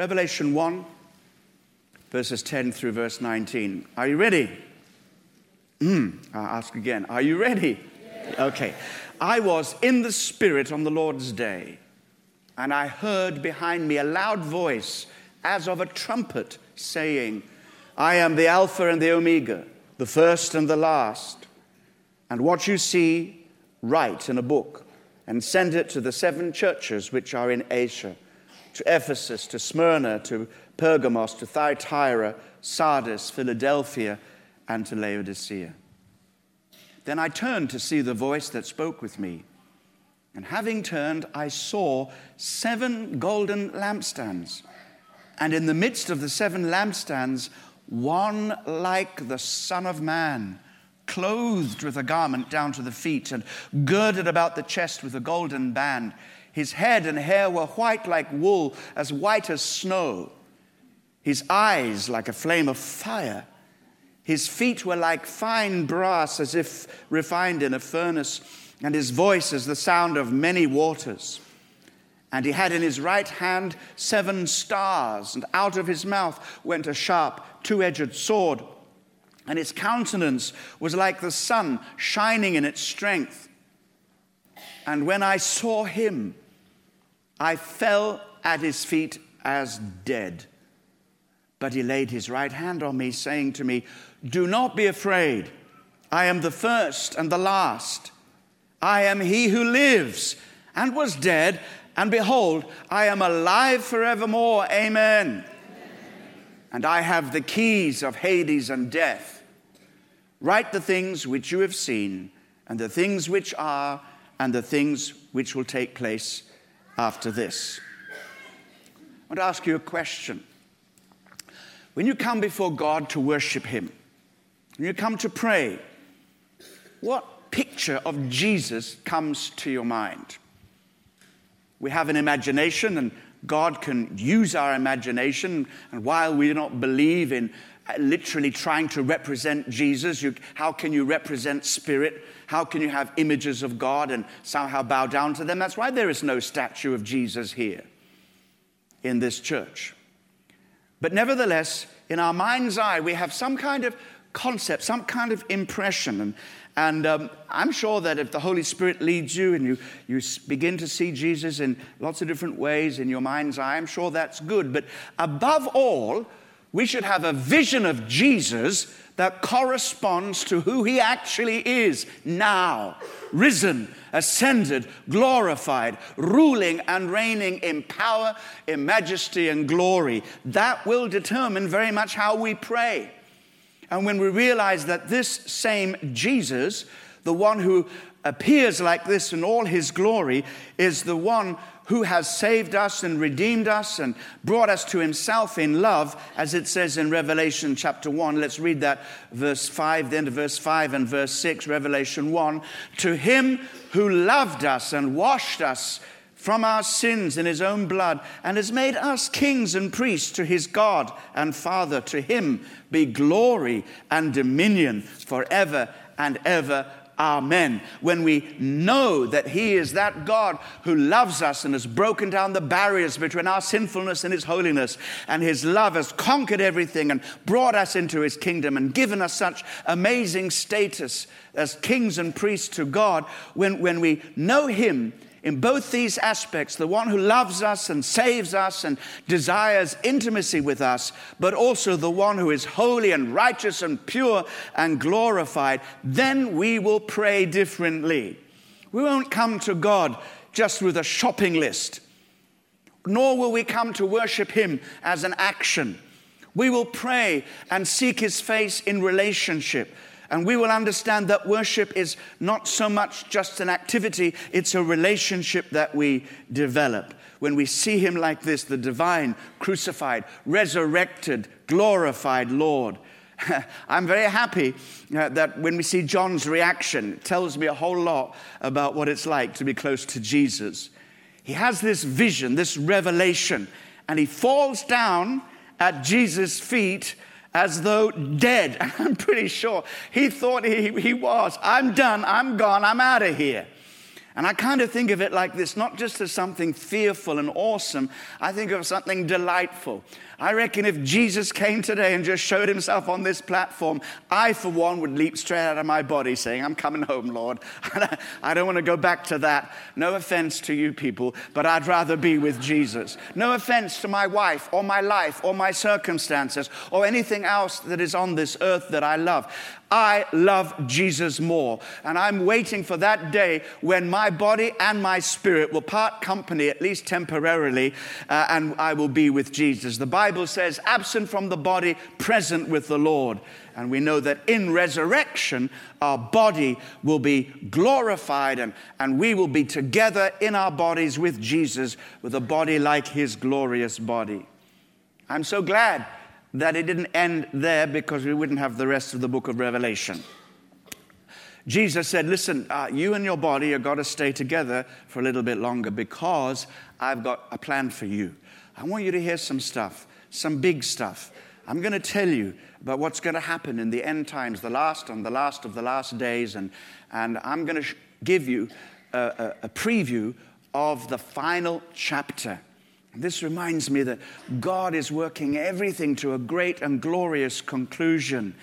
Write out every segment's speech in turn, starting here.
Revelation 1, verses 10 through verse 19. Are you ready? Mm, I'll ask again. Are you ready? Okay. I was in the Spirit on the Lord's day, and I heard behind me a loud voice as of a trumpet saying, I am the Alpha and the Omega, the first and the last. And what you see, write in a book and send it to the seven churches which are in Asia to Ephesus, to Smyrna, to Pergamos, to Thyatira, Sardis, Philadelphia, and to Laodicea. Then I turned to see the voice that spoke with me. And having turned, I saw seven golden lampstands. And in the midst of the seven lampstands, one like the Son of Man, clothed with a garment down to the feet, and girded about the chest with a golden band. His head and hair were white like wool, as white as snow. His eyes like a flame of fire. His feet were like fine brass, as if refined in a furnace, and his voice as the sound of many waters. And he had in his right hand seven stars, and out of his mouth went a sharp, two edged sword. And his countenance was like the sun shining in its strength. And when I saw him, I fell at his feet as dead. But he laid his right hand on me, saying to me, Do not be afraid. I am the first and the last. I am he who lives and was dead, and behold, I am alive forevermore. Amen. Amen. And I have the keys of Hades and death. Write the things which you have seen, and the things which are, and the things which will take place after this. I want to ask you a question. When you come before God to worship Him, when you come to pray, what picture of Jesus comes to your mind? We have an imagination, and God can use our imagination. And while we do not believe in literally trying to represent Jesus, you, how can you represent spirit? How can you have images of God and somehow bow down to them? That's why there is no statue of Jesus here in this church. But nevertheless, in our mind's eye, we have some kind of concept, some kind of impression. And, and um, I'm sure that if the Holy Spirit leads you and you, you begin to see Jesus in lots of different ways in your mind's eye, I'm sure that's good. But above all, we should have a vision of Jesus that corresponds to who he actually is now risen, ascended, glorified, ruling and reigning in power, in majesty, and glory. That will determine very much how we pray. And when we realize that this same Jesus, the one who appears like this in all his glory, is the one who has saved us and redeemed us and brought us to himself in love, as it says in Revelation chapter 1. Let's read that verse 5, the end of verse 5 and verse 6, Revelation 1. To him who loved us and washed us from our sins in his own blood and has made us kings and priests to his God and Father. To him be glory and dominion forever and ever. Amen. When we know that He is that God who loves us and has broken down the barriers between our sinfulness and His holiness, and His love has conquered everything and brought us into His kingdom and given us such amazing status as kings and priests to God, when, when we know Him, in both these aspects the one who loves us and saves us and desires intimacy with us, but also the one who is holy and righteous and pure and glorified, then we will pray differently. We won't come to God just with a shopping list, nor will we come to worship Him as an action. We will pray and seek His face in relationship and we will understand that worship is not so much just an activity, it's a relationship that we develop. When we see Him like this, the divine, crucified, resurrected, glorified Lord. I'm very happy uh, that when we see John's reaction, it tells me a whole lot about what it's like to be close to Jesus. He has this vision, this revelation, and he falls down at Jesus' feet as though dead. I'm pretty sure he thought he, he was. I'm done. I'm gone. I'm out of here. And I kind of think of it like this not just as something fearful and awesome, I think of something delightful. I reckon if Jesus came today and just showed himself on this platform, I, for one, would leap straight out of my body saying, I'm coming home, Lord. I don't want to go back to that. No offense to you people, but I'd rather be with Jesus. No offense to my wife or my life or my circumstances or anything else that is on this earth that I love. I love Jesus more. And I'm waiting for that day when my body and my spirit will part company, at least temporarily, uh, and I will be with Jesus. The Bible says, absent from the body, present with the Lord. And we know that in resurrection, our body will be glorified and, and we will be together in our bodies with Jesus, with a body like his glorious body. I'm so glad that it didn't end there because we wouldn't have the rest of the book of Revelation. Jesus said, Listen, uh, you and your body are got to stay together for a little bit longer because I've got a plan for you. I want you to hear some stuff, some big stuff. I'm going to tell you about what's going to happen in the end times, the last and the last of the last days, and, and I'm going to sh- give you a, a, a preview of the final chapter. This reminds me that God is working everything to a great and glorious conclusion.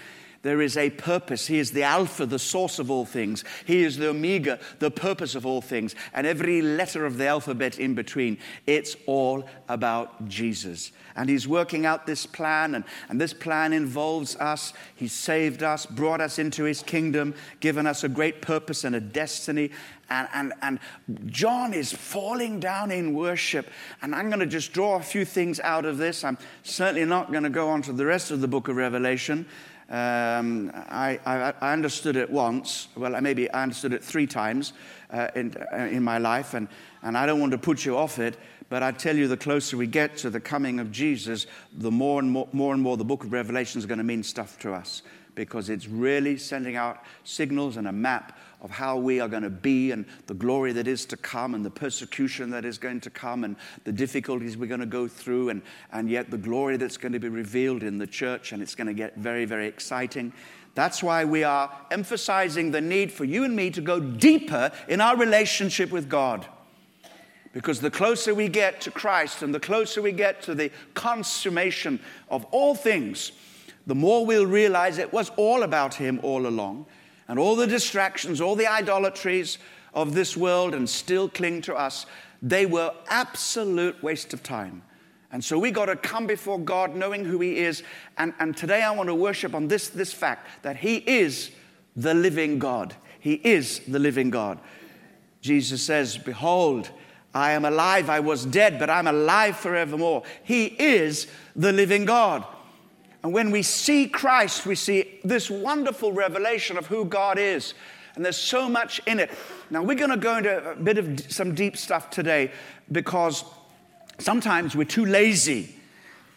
There is a purpose. He is the Alpha, the source of all things. He is the Omega, the purpose of all things. And every letter of the alphabet in between, it's all about Jesus. And He's working out this plan, and, and this plan involves us. He saved us, brought us into His kingdom, given us a great purpose and a destiny. And, and, and John is falling down in worship. And I'm going to just draw a few things out of this. I'm certainly not going to go on to the rest of the book of Revelation. Um, I, I, I, understood it once. Well, maybe I understood it three times uh, in, uh, in my life, and, and I don't want to put you off it. But I tell you, the closer we get to the coming of Jesus, the more and more, more, and more the book of Revelation is going to mean stuff to us because it's really sending out signals and a map of how we are going to be and the glory that is to come and the persecution that is going to come and the difficulties we're going to go through and, and yet the glory that's going to be revealed in the church and it's going to get very, very exciting. That's why we are emphasizing the need for you and me to go deeper in our relationship with God. Because the closer we get to Christ and the closer we get to the consummation of all things, the more we'll realize it was all about Him all along and all the distractions, all the idolatries of this world and still cling to us, they were absolute waste of time. And so we got to come before God knowing who He is. And, and today I want to worship on this, this fact that He is the living God. He is the living God. Jesus says, Behold, I am alive. I was dead, but I'm alive forevermore. He is the living God. And when we see Christ, we see this wonderful revelation of who God is. And there's so much in it. Now, we're going to go into a bit of some deep stuff today because sometimes we're too lazy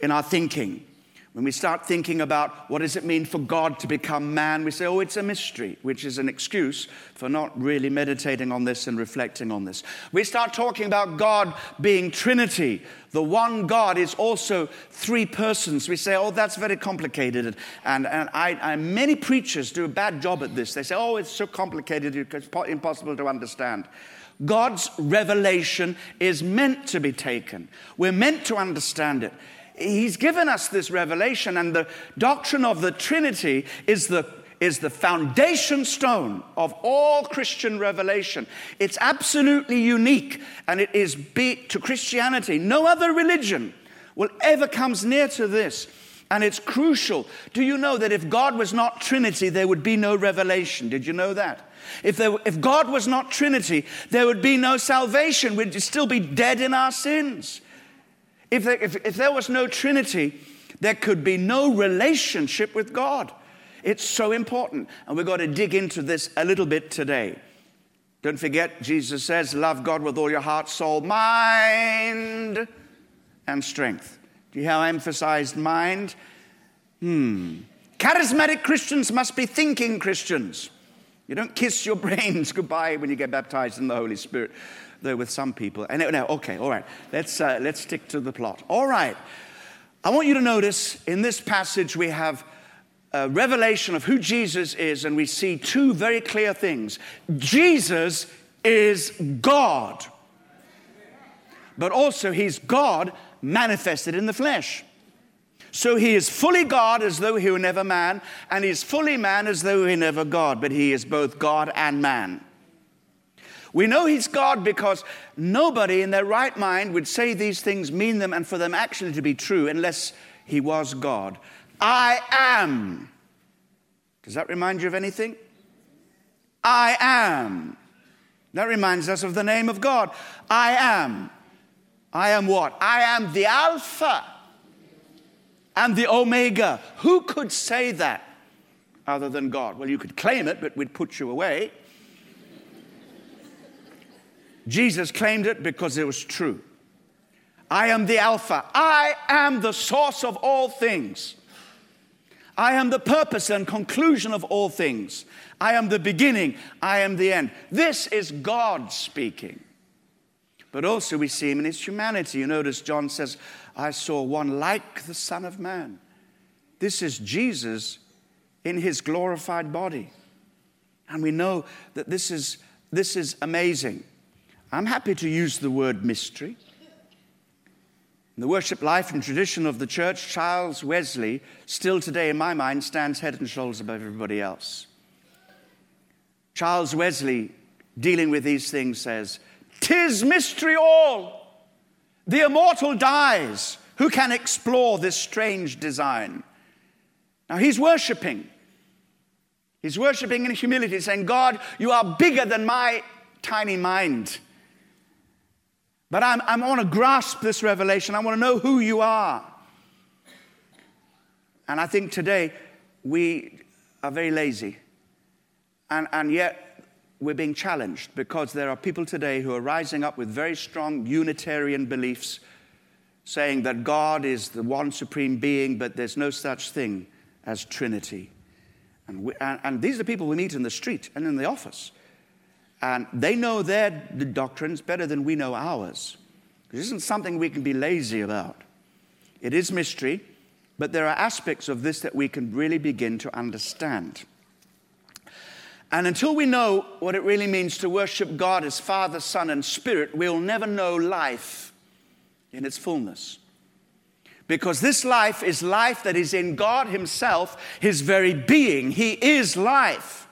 in our thinking. When we start thinking about what does it mean for God to become man, we say, oh, it's a mystery, which is an excuse for not really meditating on this and reflecting on this. We start talking about God being Trinity. The one God is also three persons. We say, oh, that's very complicated. And, and I, I, many preachers do a bad job at this. They say, oh, it's so complicated, it's impossible to understand. God's revelation is meant to be taken. We're meant to understand it. He's given us this revelation, and the doctrine of the Trinity is the is the foundation stone of all Christian revelation. It's absolutely unique, and it is be, to Christianity. No other religion will ever comes near to this. And it's crucial. Do you know that if God was not Trinity, there would be no revelation? Did you know that? If, there, if God was not Trinity, there would be no salvation. We'd still be dead in our sins. If there, if, if there was no Trinity, there could be no relationship with God. It's so important. And we've got to dig into this a little bit today. Don't forget, Jesus says, Love God with all your heart, soul, mind, and strength. Do you hear how I emphasized mind? Hmm. Charismatic Christians must be thinking Christians. You don't kiss your brains goodbye when you get baptized in the Holy Spirit though, with some people. And no, okay, all right. Let's, uh, let's stick to the plot. All right. I want you to notice in this passage we have a revelation of who Jesus is, and we see two very clear things. Jesus is God. But also, he's God manifested in the flesh. So he is fully God as though he were never man, and he's fully man as though he were never God, but he is both God and man. We know he's God because nobody in their right mind would say these things, mean them, and for them actually to be true unless he was God. I am. Does that remind you of anything? I am. That reminds us of the name of God. I am. I am what? I am the Alpha and the Omega. Who could say that other than God? Well, you could claim it, but we'd put you away. Jesus claimed it because it was true. I am the Alpha. I am the source of all things. I am the purpose and conclusion of all things. I am the beginning. I am the end. This is God speaking. But also, we see him in his humanity. You notice John says, I saw one like the Son of Man. This is Jesus in his glorified body. And we know that this is, this is amazing. I'm happy to use the word mystery. In the worship life and tradition of the church, Charles Wesley, still today in my mind, stands head and shoulders above everybody else. Charles Wesley, dealing with these things, says, Tis mystery all. The immortal dies. Who can explore this strange design? Now he's worshiping. He's worshiping in humility, saying, God, you are bigger than my tiny mind. But I'm, I want to grasp this revelation. I want to know who you are. And I think today we are very lazy. And, and yet we're being challenged because there are people today who are rising up with very strong Unitarian beliefs saying that God is the one supreme being, but there's no such thing as Trinity. And, we, and, and, these are the people we meet in the street and in the office. And they know their doctrines better than we know ours. This isn't something we can be lazy about. It is mystery, but there are aspects of this that we can really begin to understand. And until we know what it really means to worship God as Father, Son, and Spirit, we'll never know life in its fullness. Because this life is life that is in God Himself, His very being. He is life.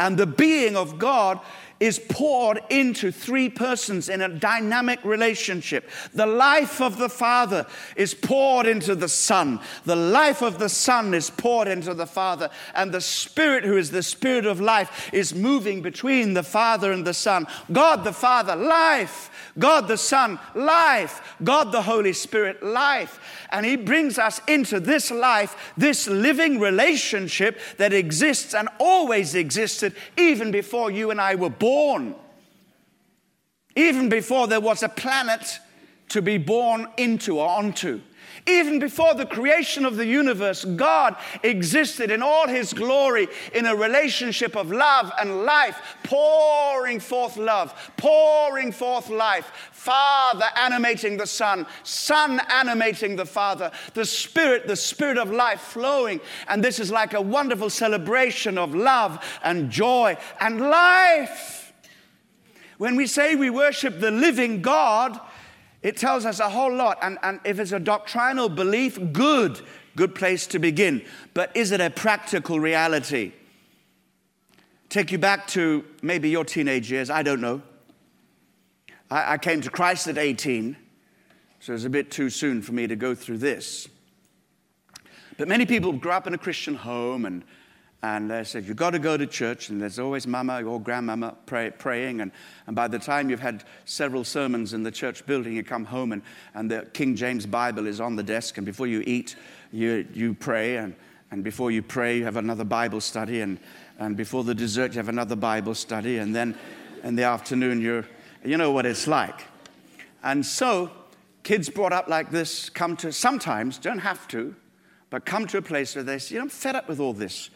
And the being of God is poured into three persons in a dynamic relationship. The life of the Father is poured into the Son. The life of the Son is poured into the Father. And the Spirit, who is the Spirit of life, is moving between the Father and the Son. God the Father, life. God the Son, life. God the Holy Spirit, life. And He brings us into this life, this living relationship that exists and always existed even before you and I were born. Even before there was a planet to be born into or onto. Even before the creation of the universe, God existed in all his glory in a relationship of love and life, pouring forth love, pouring forth life. Father animating the Son, Son animating the Father, the Spirit, the Spirit of life flowing. And this is like a wonderful celebration of love and joy and life. When we say we worship the living God, it tells us a whole lot. And, and if it's a doctrinal belief, good, good place to begin. But is it a practical reality? Take you back to maybe your teenage years, I don't know. I, I came to Christ at 18, so it's a bit too soon for me to go through this. But many people grew up in a Christian home and and they said, You've got to go to church, and there's always mama or grandmama pray, praying. And, and by the time you've had several sermons in the church building, you come home, and, and the King James Bible is on the desk. And before you eat, you, you pray. And, and before you pray, you have another Bible study. And, and before the dessert, you have another Bible study. And then in the afternoon, you're, you know what it's like. And so, kids brought up like this come to, sometimes, don't have to, but come to a place where they say, you know, I'm fed up with all this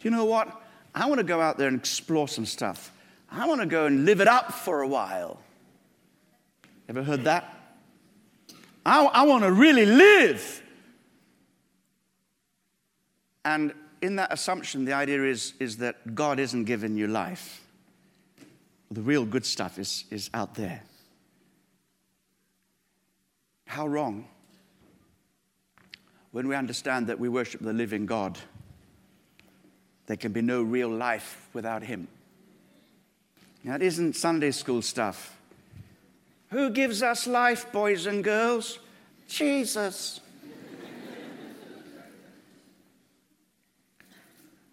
you know what? I want to go out there and explore some stuff. I want to go and live it up for a while. Ever heard that? I, I want to really live. And in that assumption, the idea is, is that God isn't giving you life. The real good stuff is, is out there. How wrong when we understand that we worship the living God. There can be no real life without Him. That isn't Sunday school stuff. Who gives us life, boys and girls? Jesus.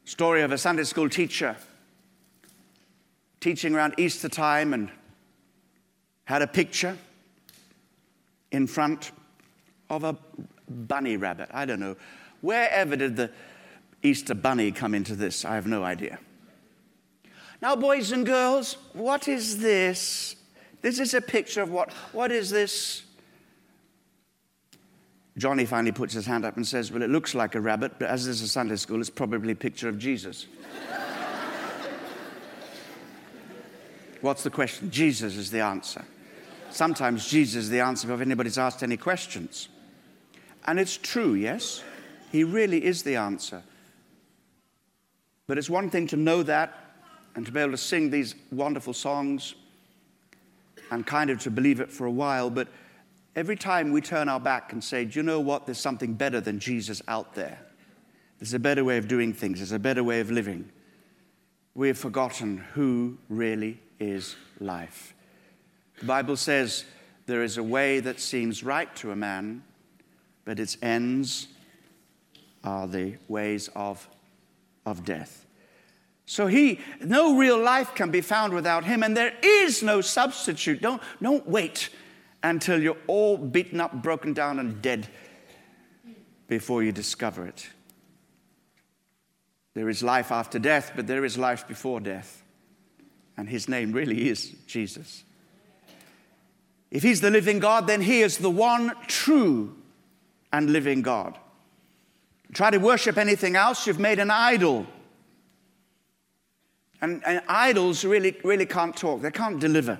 Story of a Sunday school teacher teaching around Easter time and had a picture in front of a bunny rabbit. I don't know. Wherever did the Easter bunny come into this? I have no idea. Now, boys and girls, what is this? This is a picture of what? What is this? Johnny finally puts his hand up and says, Well, it looks like a rabbit, but as this is Sunday school, it's probably a picture of Jesus. What's the question? Jesus is the answer. Sometimes Jesus is the answer if anybody's asked any questions. And it's true, yes? He really is the answer. But it's one thing to know that and to be able to sing these wonderful songs and kind of to believe it for a while, but every time we turn our back and say, Do you know what? There's something better than Jesus out there. There's a better way of doing things, there's a better way of living. We have forgotten who really is life. The Bible says there is a way that seems right to a man, but its ends are the ways of, of death. So he, no real life can be found without him, and there is no substitute. Don't, don't wait until you're all beaten up, broken down, and dead before you discover it. There is life after death, but there is life before death. And his name really is Jesus. If he's the living God, then he is the one true and living God. Try to worship anything else, you've made an idol and, and idols really, really can't talk, they can't deliver,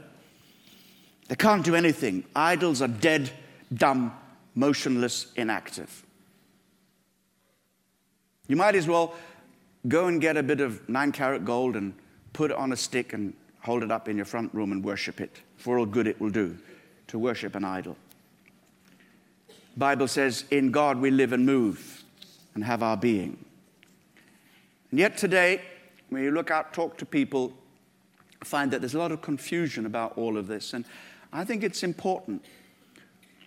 they can't do anything. Idols are dead, dumb, motionless, inactive. You might as well go and get a bit of nine carat gold and put it on a stick and hold it up in your front room and worship it for all good it will do to worship an idol. Bible says in God we live and move and have our being. And yet today when you look out, talk to people, find that there's a lot of confusion about all of this. And I think it's important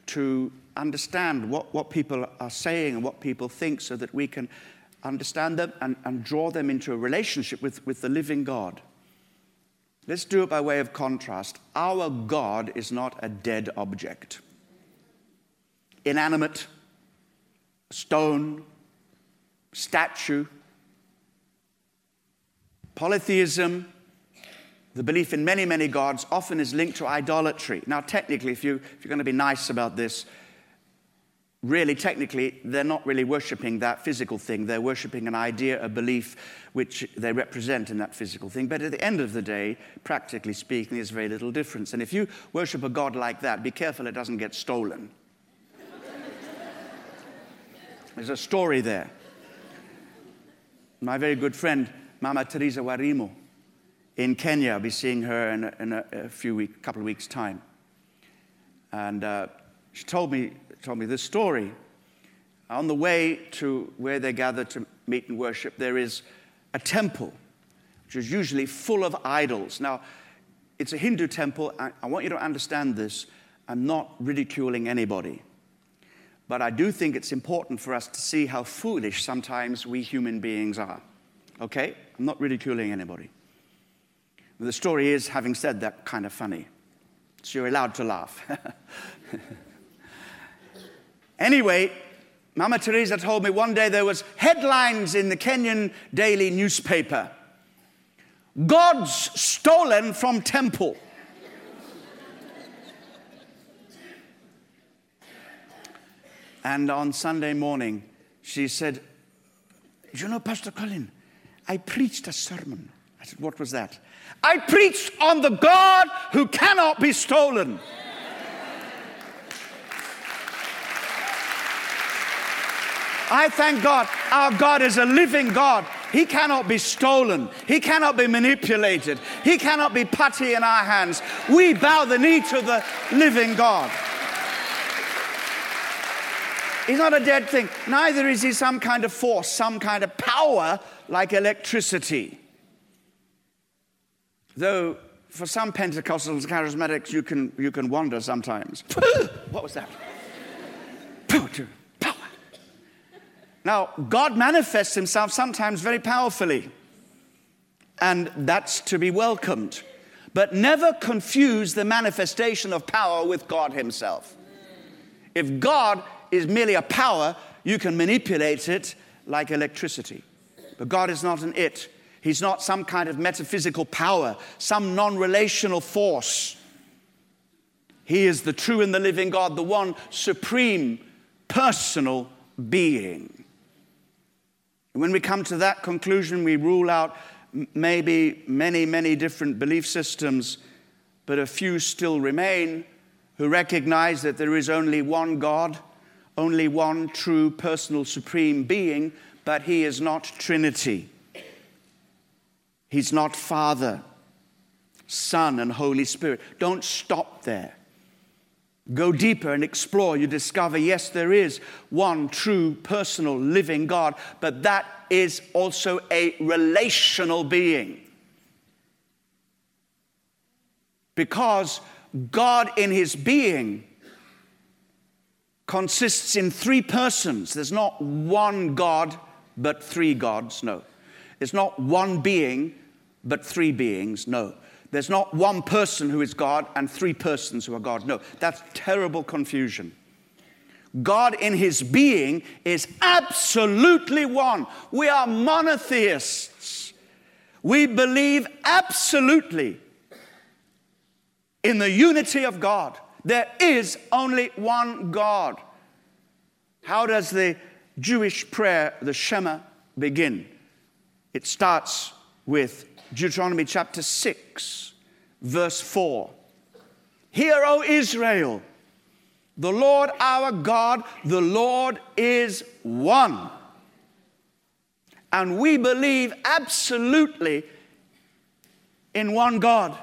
to understand what, what people are saying and what people think so that we can understand them and, and draw them into a relationship with, with the living God. Let's do it by way of contrast. Our God is not a dead object, inanimate, stone, statue, Polytheism, the belief in many, many gods, often is linked to idolatry. Now, technically, if, you, if you're going to be nice about this, really, technically, they're not really worshiping that physical thing. They're worshiping an idea, a belief which they represent in that physical thing. But at the end of the day, practically speaking, there's very little difference. And if you worship a God like that, be careful it doesn't get stolen. there's a story there. My very good friend, Mama Teresa Warimo in Kenya. I'll be seeing her in a, in a, a few weeks, couple of weeks' time. And uh, she told me, told me this story. On the way to where they gather to meet and worship, there is a temple, which is usually full of idols. Now, it's a Hindu temple. I, I want you to understand this. I'm not ridiculing anybody. But I do think it's important for us to see how foolish sometimes we human beings are. Okay? I'm not ridiculing anybody. The story is, having said that, kind of funny. So you're allowed to laugh. anyway, Mama Teresa told me one day there was headlines in the Kenyan daily newspaper. Gods stolen from temple. And on Sunday morning, she said, You know, Pastor Colin, I preached a sermon. I said, What was that? I preached on the God who cannot be stolen. I thank God. Our God is a living God. He cannot be stolen. He cannot be manipulated. He cannot be putty in our hands. We bow the knee to the living God. He's not a dead thing. Neither is he some kind of force, some kind of power like electricity. Though for some Pentecostals, charismatics, you can, you can wonder sometimes. what was that? Power. Now, God manifests himself sometimes very powerfully, and that's to be welcomed. But never confuse the manifestation of power with God himself. If God is merely a power, you can manipulate it like electricity. But God is not an it. He's not some kind of metaphysical power, some non relational force. He is the true and the living God, the one supreme personal being. When we come to that conclusion, we rule out maybe many, many different belief systems, but a few still remain who recognize that there is only one God only one true personal supreme being, but he is not Trinity. He's not Father, Son, and Holy Spirit. Don't stop there. Go deeper and explore. You discover, yes, there is one true, personal, living God, but that is also a relational being. Because God, in his being, consists in three persons. There's not one God, but three gods. No. It's not one being, but three beings. No. There's not one person who is God and three persons who are God. No. That's terrible confusion. God in his being is absolutely one. We are monotheists. We believe absolutely in the unity of God. There is only one God. How does the Jewish prayer, the Shema, begin? It starts with Deuteronomy chapter 6, verse 4. Hear, O Israel, the Lord our God, the Lord is one. And we believe absolutely in one God.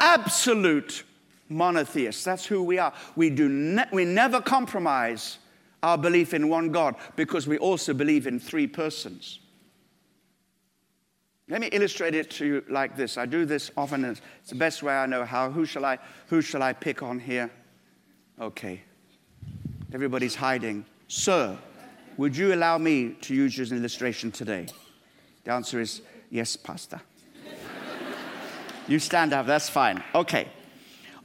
Absolute monotheists. That's who we are. We, do ne- we never compromise our belief in one God because we also believe in three persons. Let me illustrate it to you like this. I do this often, it's the best way I know how. Who shall I, who shall I pick on here? Okay. Everybody's hiding. Sir, would you allow me to use you as an illustration today? The answer is yes, Pastor. you stand up, that's fine. Okay.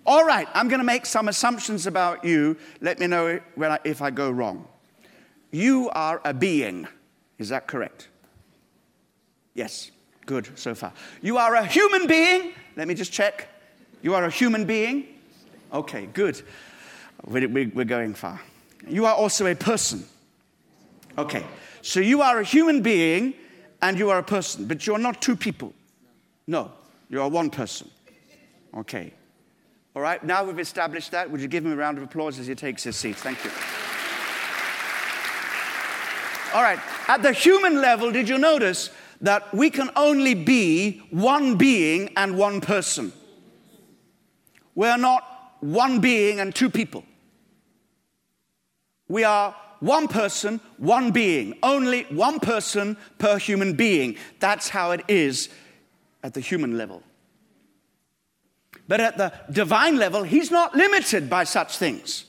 All right, I'm going to make some assumptions about you. Let me know I, if I go wrong. You are a being. Is that correct? Yes, good so far. You are a human being. Let me just check. You are a human being. Okay, good. We're, going far. You are also a person. Okay, so you are a human being and you are a person, but you are not two people. No, you are one person. Okay. All right, now we've established that. Would you give him a round of applause as he takes his seat? Thank you. All right, at the human level, did you notice that we can only be one being and one person? We're not one being and two people. We are one person, one being, only one person per human being. That's how it is at the human level. But at the divine level, he's not limited by such things.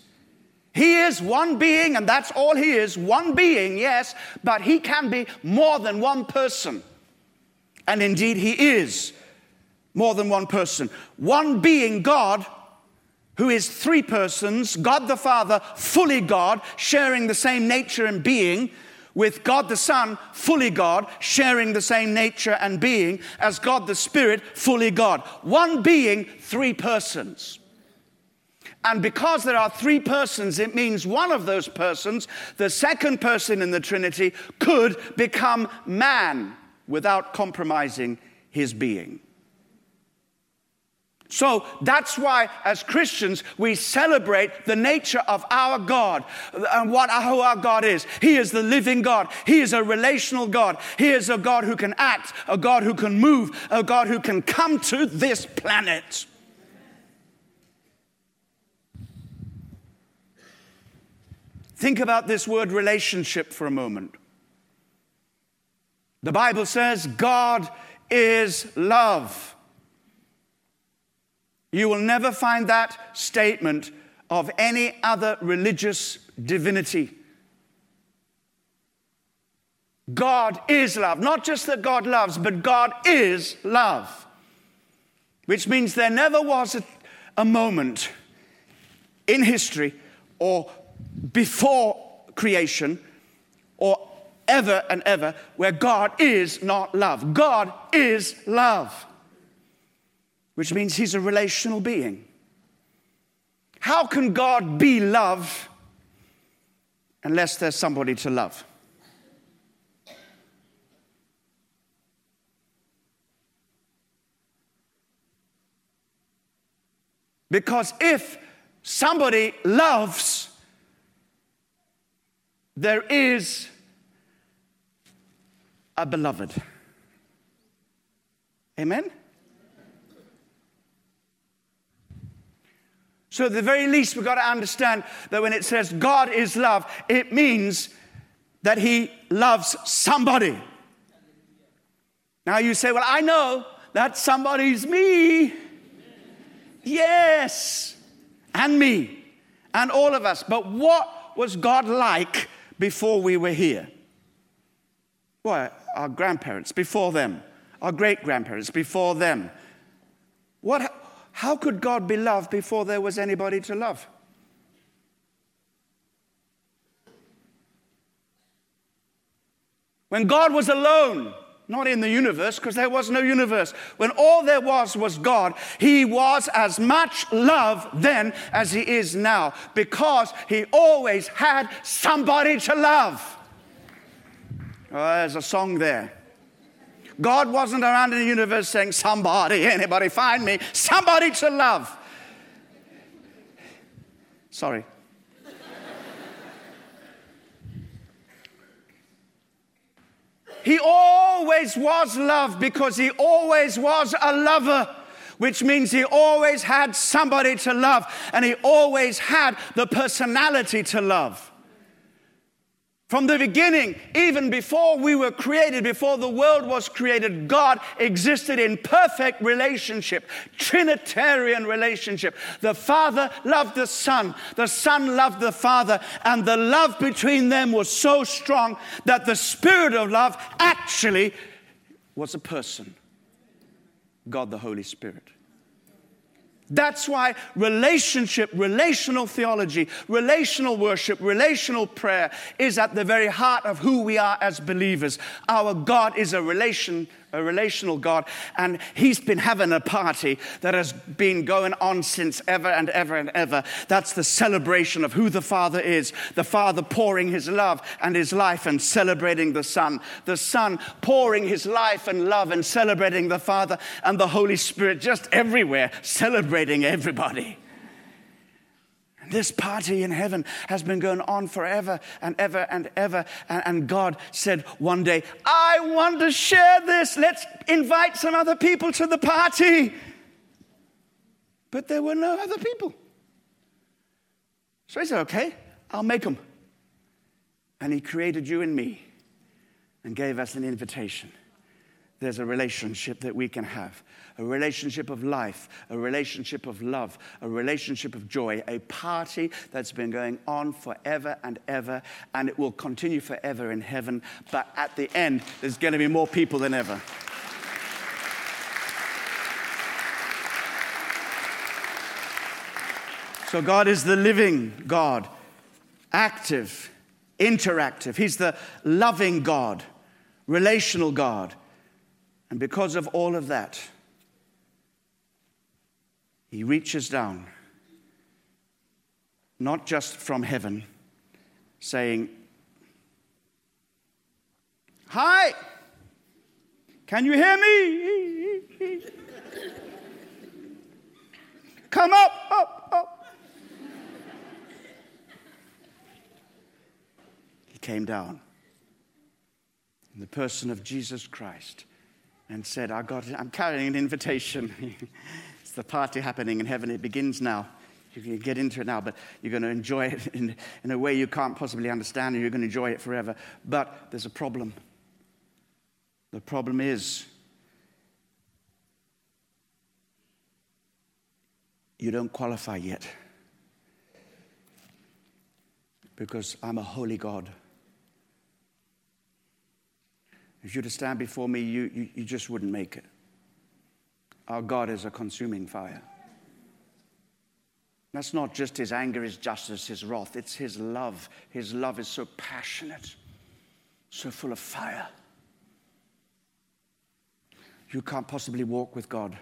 He is one being, and that's all he is one being, yes, but he can be more than one person. And indeed, he is more than one person. One being, God, who is three persons God the Father, fully God, sharing the same nature and being with God the Son, fully God, sharing the same nature and being as God the Spirit, fully God. One being, three persons. And because there are three persons, it means one of those persons, the second person in the Trinity, could become man without compromising his being. So that's why, as Christians, we celebrate the nature of our God and what who our God is. He is the living God. He is a relational God. He is a God who can act, a God who can move, a God who can come to this planet. Think about this word relationship for a moment. The Bible says God is love. You will never find that statement of any other religious divinity. God is love. Not just that God loves, but God is love. Which means there never was a, a moment in history or before creation or ever and ever where God is not love. God is love which means he's a relational being. How can God be love unless there's somebody to love? Because if somebody loves, there is a beloved. Amen? So, at the very least, we've got to understand that when it says God is love, it means that He loves somebody. Now, you say, Well, I know that somebody's me. Yes, and me, and all of us. But what was God like before we were here? Why, our grandparents, before them, our great grandparents, before them. What, how could God be loved before there was anybody to love? When God was alone, not in the universe, because there was no universe. When all there was was God, He was as much love then as He is now, because He always had somebody to love. Oh, there's a song there. God wasn't around in the universe saying, Somebody, anybody, find me, somebody to love. Sorry. he always was love because he always was a lover which means he always had somebody to love and he always had the personality to love. From the beginning, even before we were created, before the world was created, God existed in perfect relationship, Trinitarian relationship. The Father loved the Son, the Son loved the Father, and the love between them was so strong that the Spirit of love actually was a person God the Holy Spirit. That's why relationship, relational theology, relational worship, relational prayer is at the very heart of who we are as believers. Our God is a relation a relational God, and He's been having a party that has been going on since ever and ever and ever. That's the celebration of who the Father is. The Father pouring His love and His life and celebrating the Son. The Son pouring His life and love and celebrating the Father, and the Holy Spirit just everywhere celebrating everybody. This party in heaven has been going on forever and ever and ever. And, and, God said one day, I want to share this. Let's invite some other people to the party. But there were no other people. So he said, Okay, I'll make them. And he created you and me and gave us an invitation. There's a relationship that we can have a relationship of life, a relationship of love, a relationship of joy, a party that's been going on forever and ever, and it will continue forever in heaven. But at the end, there's going to be more people than ever. So, God is the living God, active, interactive. He's the loving God, relational God. And because of all of that, he reaches down, not just from heaven, saying, Hi, can you hear me? Come up, up, up. he came down in the person of Jesus Christ and said, I got, I'm carrying an invitation. it's the party happening in heaven. It begins now. You can get into it now, but you're going to enjoy it in, in a way you can't possibly understand, and you're going to enjoy it forever. But there's a problem. The problem is you don't qualify yet because I'm a holy God. If you were to stand before me, you, you, you just wouldn't make it. Our God is a consuming fire. That's not just his anger, his justice, his wrath. It's his love. His love is so passionate, so full of fire. You can't possibly walk with God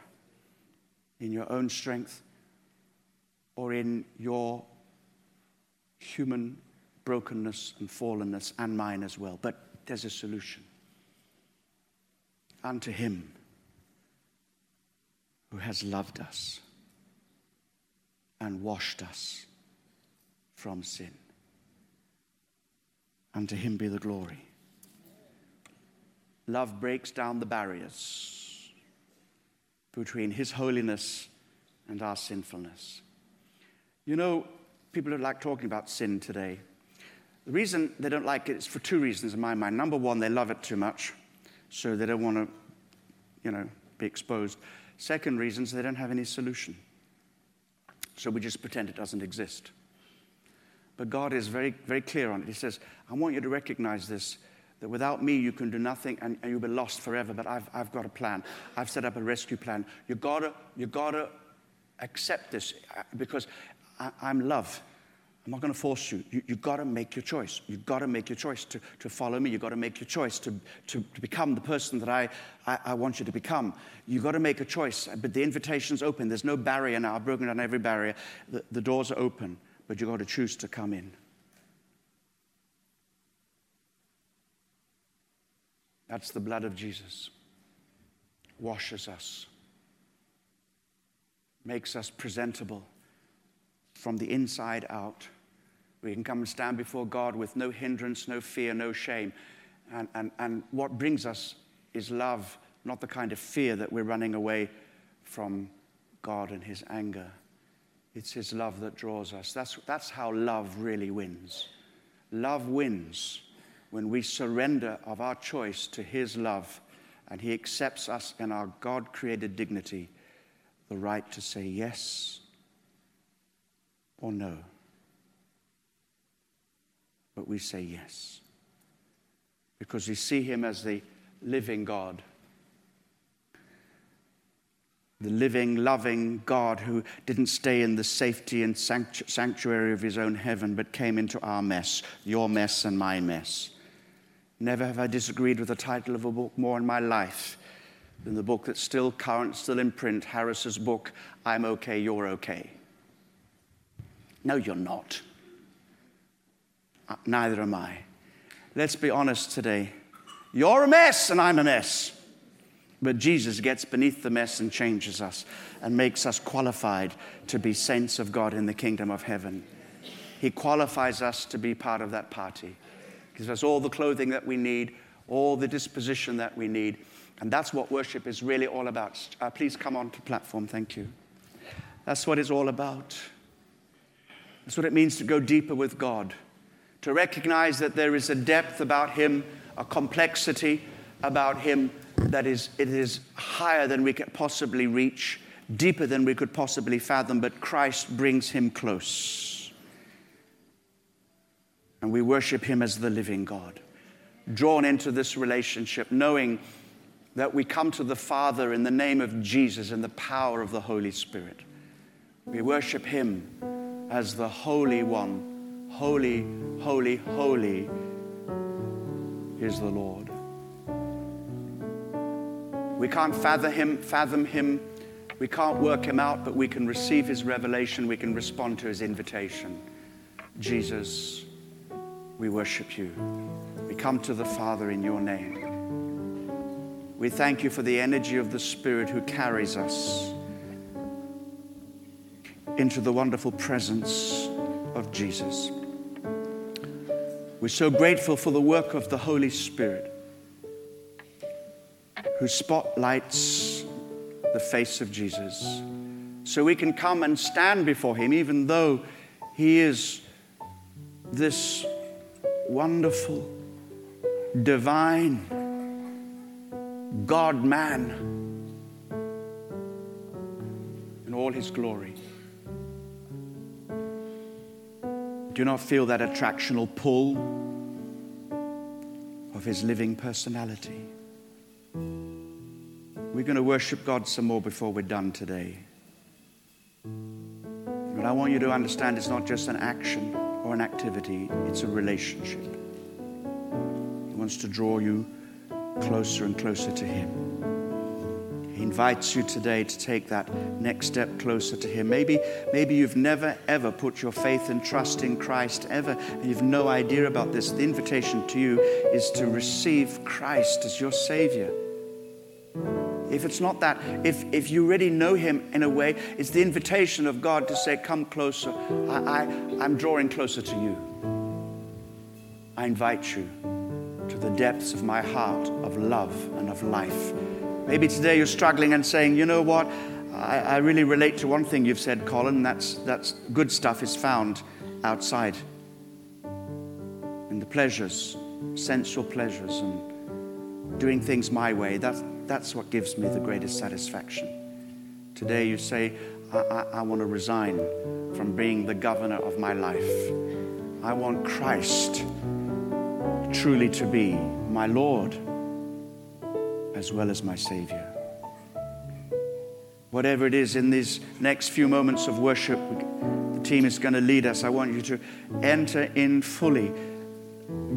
in your own strength or in your human brokenness and fallenness and mine as well. But there's a solution. Unto him who has loved us and washed us from sin. Unto him be the glory. Love breaks down the barriers between his holiness and our sinfulness. You know, people don't like talking about sin today. The reason they don't like it is for two reasons in my mind. Number one, they love it too much, so they don't want to, you know, be exposed. Second reason is they don't have any solution. So we just pretend it doesn't exist. But God is very, very clear on it. He says, I want you to recognize this that without me you can do nothing and, and you'll be lost forever, but I've, I've got a plan. I've set up a rescue plan. You've got to, you gotta accept this uh, because I, am love. I'm not going to force you. you have got to make your choice. You've got to make your choice to, to follow me. You've got to make your choice to, to, to become the person that I, I, I, want you to become. You've got to make a choice. But the invitation's open. There's no barrier now. I've broken down every barrier. The, the doors are open, but you've got to choose to come in. That's the blood of Jesus. Washes us, makes us presentable from the inside out. We can come and stand before God with no hindrance, no fear, no shame. And, and, and what brings us is love, not the kind of fear that we're running away from God and His anger. It's His love that draws us. That's, that's how love really wins. Love wins when we surrender of our choice to His love and He accepts us in our God created dignity, the right to say yes or no but we say yes. Because we see him as the living God. The living, loving God who didn't stay in the safety and sanctuary of his own heaven, but came into our mess, your mess and my mess. Never have I disagreed with the title of a book more in my life than the book that's still current, still in print, Harris's book, I'm Okay, You're Okay. No, you're not. Neither am I. Let's be honest today. You're a mess, and I'm a mess. But Jesus gets beneath the mess and changes us and makes us qualified to be saints of God in the kingdom of heaven. He qualifies us to be part of that party. He gives us all the clothing that we need, all the disposition that we need. And that's what worship is really all about. Uh, please come on to platform. Thank you. That's what it's all about. That's what it means to go deeper with God to recognize that there is a depth about Him, a complexity about Him that is, it is higher than we could possibly reach, deeper than we could possibly fathom, but Christ brings Him close. And we worship Him as the living God, drawn into this relationship, knowing that we come to the Father in the name of Jesus and the power of the Holy Spirit. We worship Him as the Holy One Holy, holy, holy is the Lord. We can't fathom him, fathom him. We can't work him out, but we can receive his revelation. We can respond to his invitation. Jesus, we worship you. We come to the Father in your name. We thank you for the energy of the Spirit who carries us into the wonderful presence Jesus. We're so grateful for the work of the Holy Spirit who spotlights the face of Jesus so we can come and stand before him even though he is this wonderful, divine God man in all his glory. Do not feel that attractional pull of his living personality? We're going to worship God some more before we're done today. But I want you to understand it's not just an action or an activity, it's a relationship. He wants to draw you closer and closer to Him. Invites you today to take that next step closer to Him. Maybe, maybe you've never, ever put your faith and trust in Christ, ever, and you've no idea about this. The invitation to you is to receive Christ as your Savior. If it's not that, if, if you already know Him in a way, it's the invitation of God to say, Come closer. I, I, I'm drawing closer to you. I invite you to the depths of my heart of love and of life. Maybe today you're struggling and saying, You know what? I, I really relate to one thing you've said, Colin. That's, that's good stuff is found outside in the pleasures, sensual pleasures, and doing things my way. That's, that's what gives me the greatest satisfaction. Today you say, I, I, I want to resign from being the governor of my life. I want Christ truly to be my Lord as well as my Savior. Whatever it is in these next few moments of worship, the team is going to lead us. I want you to enter in fully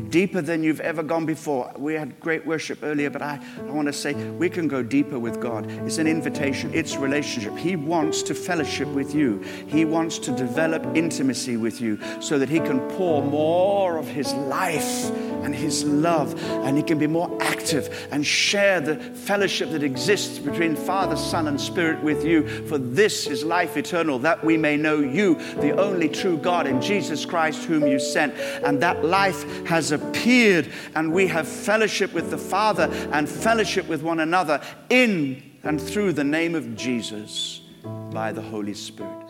deeper than you've ever gone before. We had great worship earlier, but I, I want to say we can go deeper with God. It's an invitation, it's relationship. He wants to fellowship with you, He wants to develop intimacy with you so that He can pour more of His life and His love, and He can be more active and share the fellowship that exists between Father, Son, and Spirit with you. For this is life eternal, that we may know you, the only true God, in Jesus Christ, whom you sent. And that life has appeared, and we have fellowship with the Father and fellowship with one another in and through the name of Jesus by the Holy Spirit.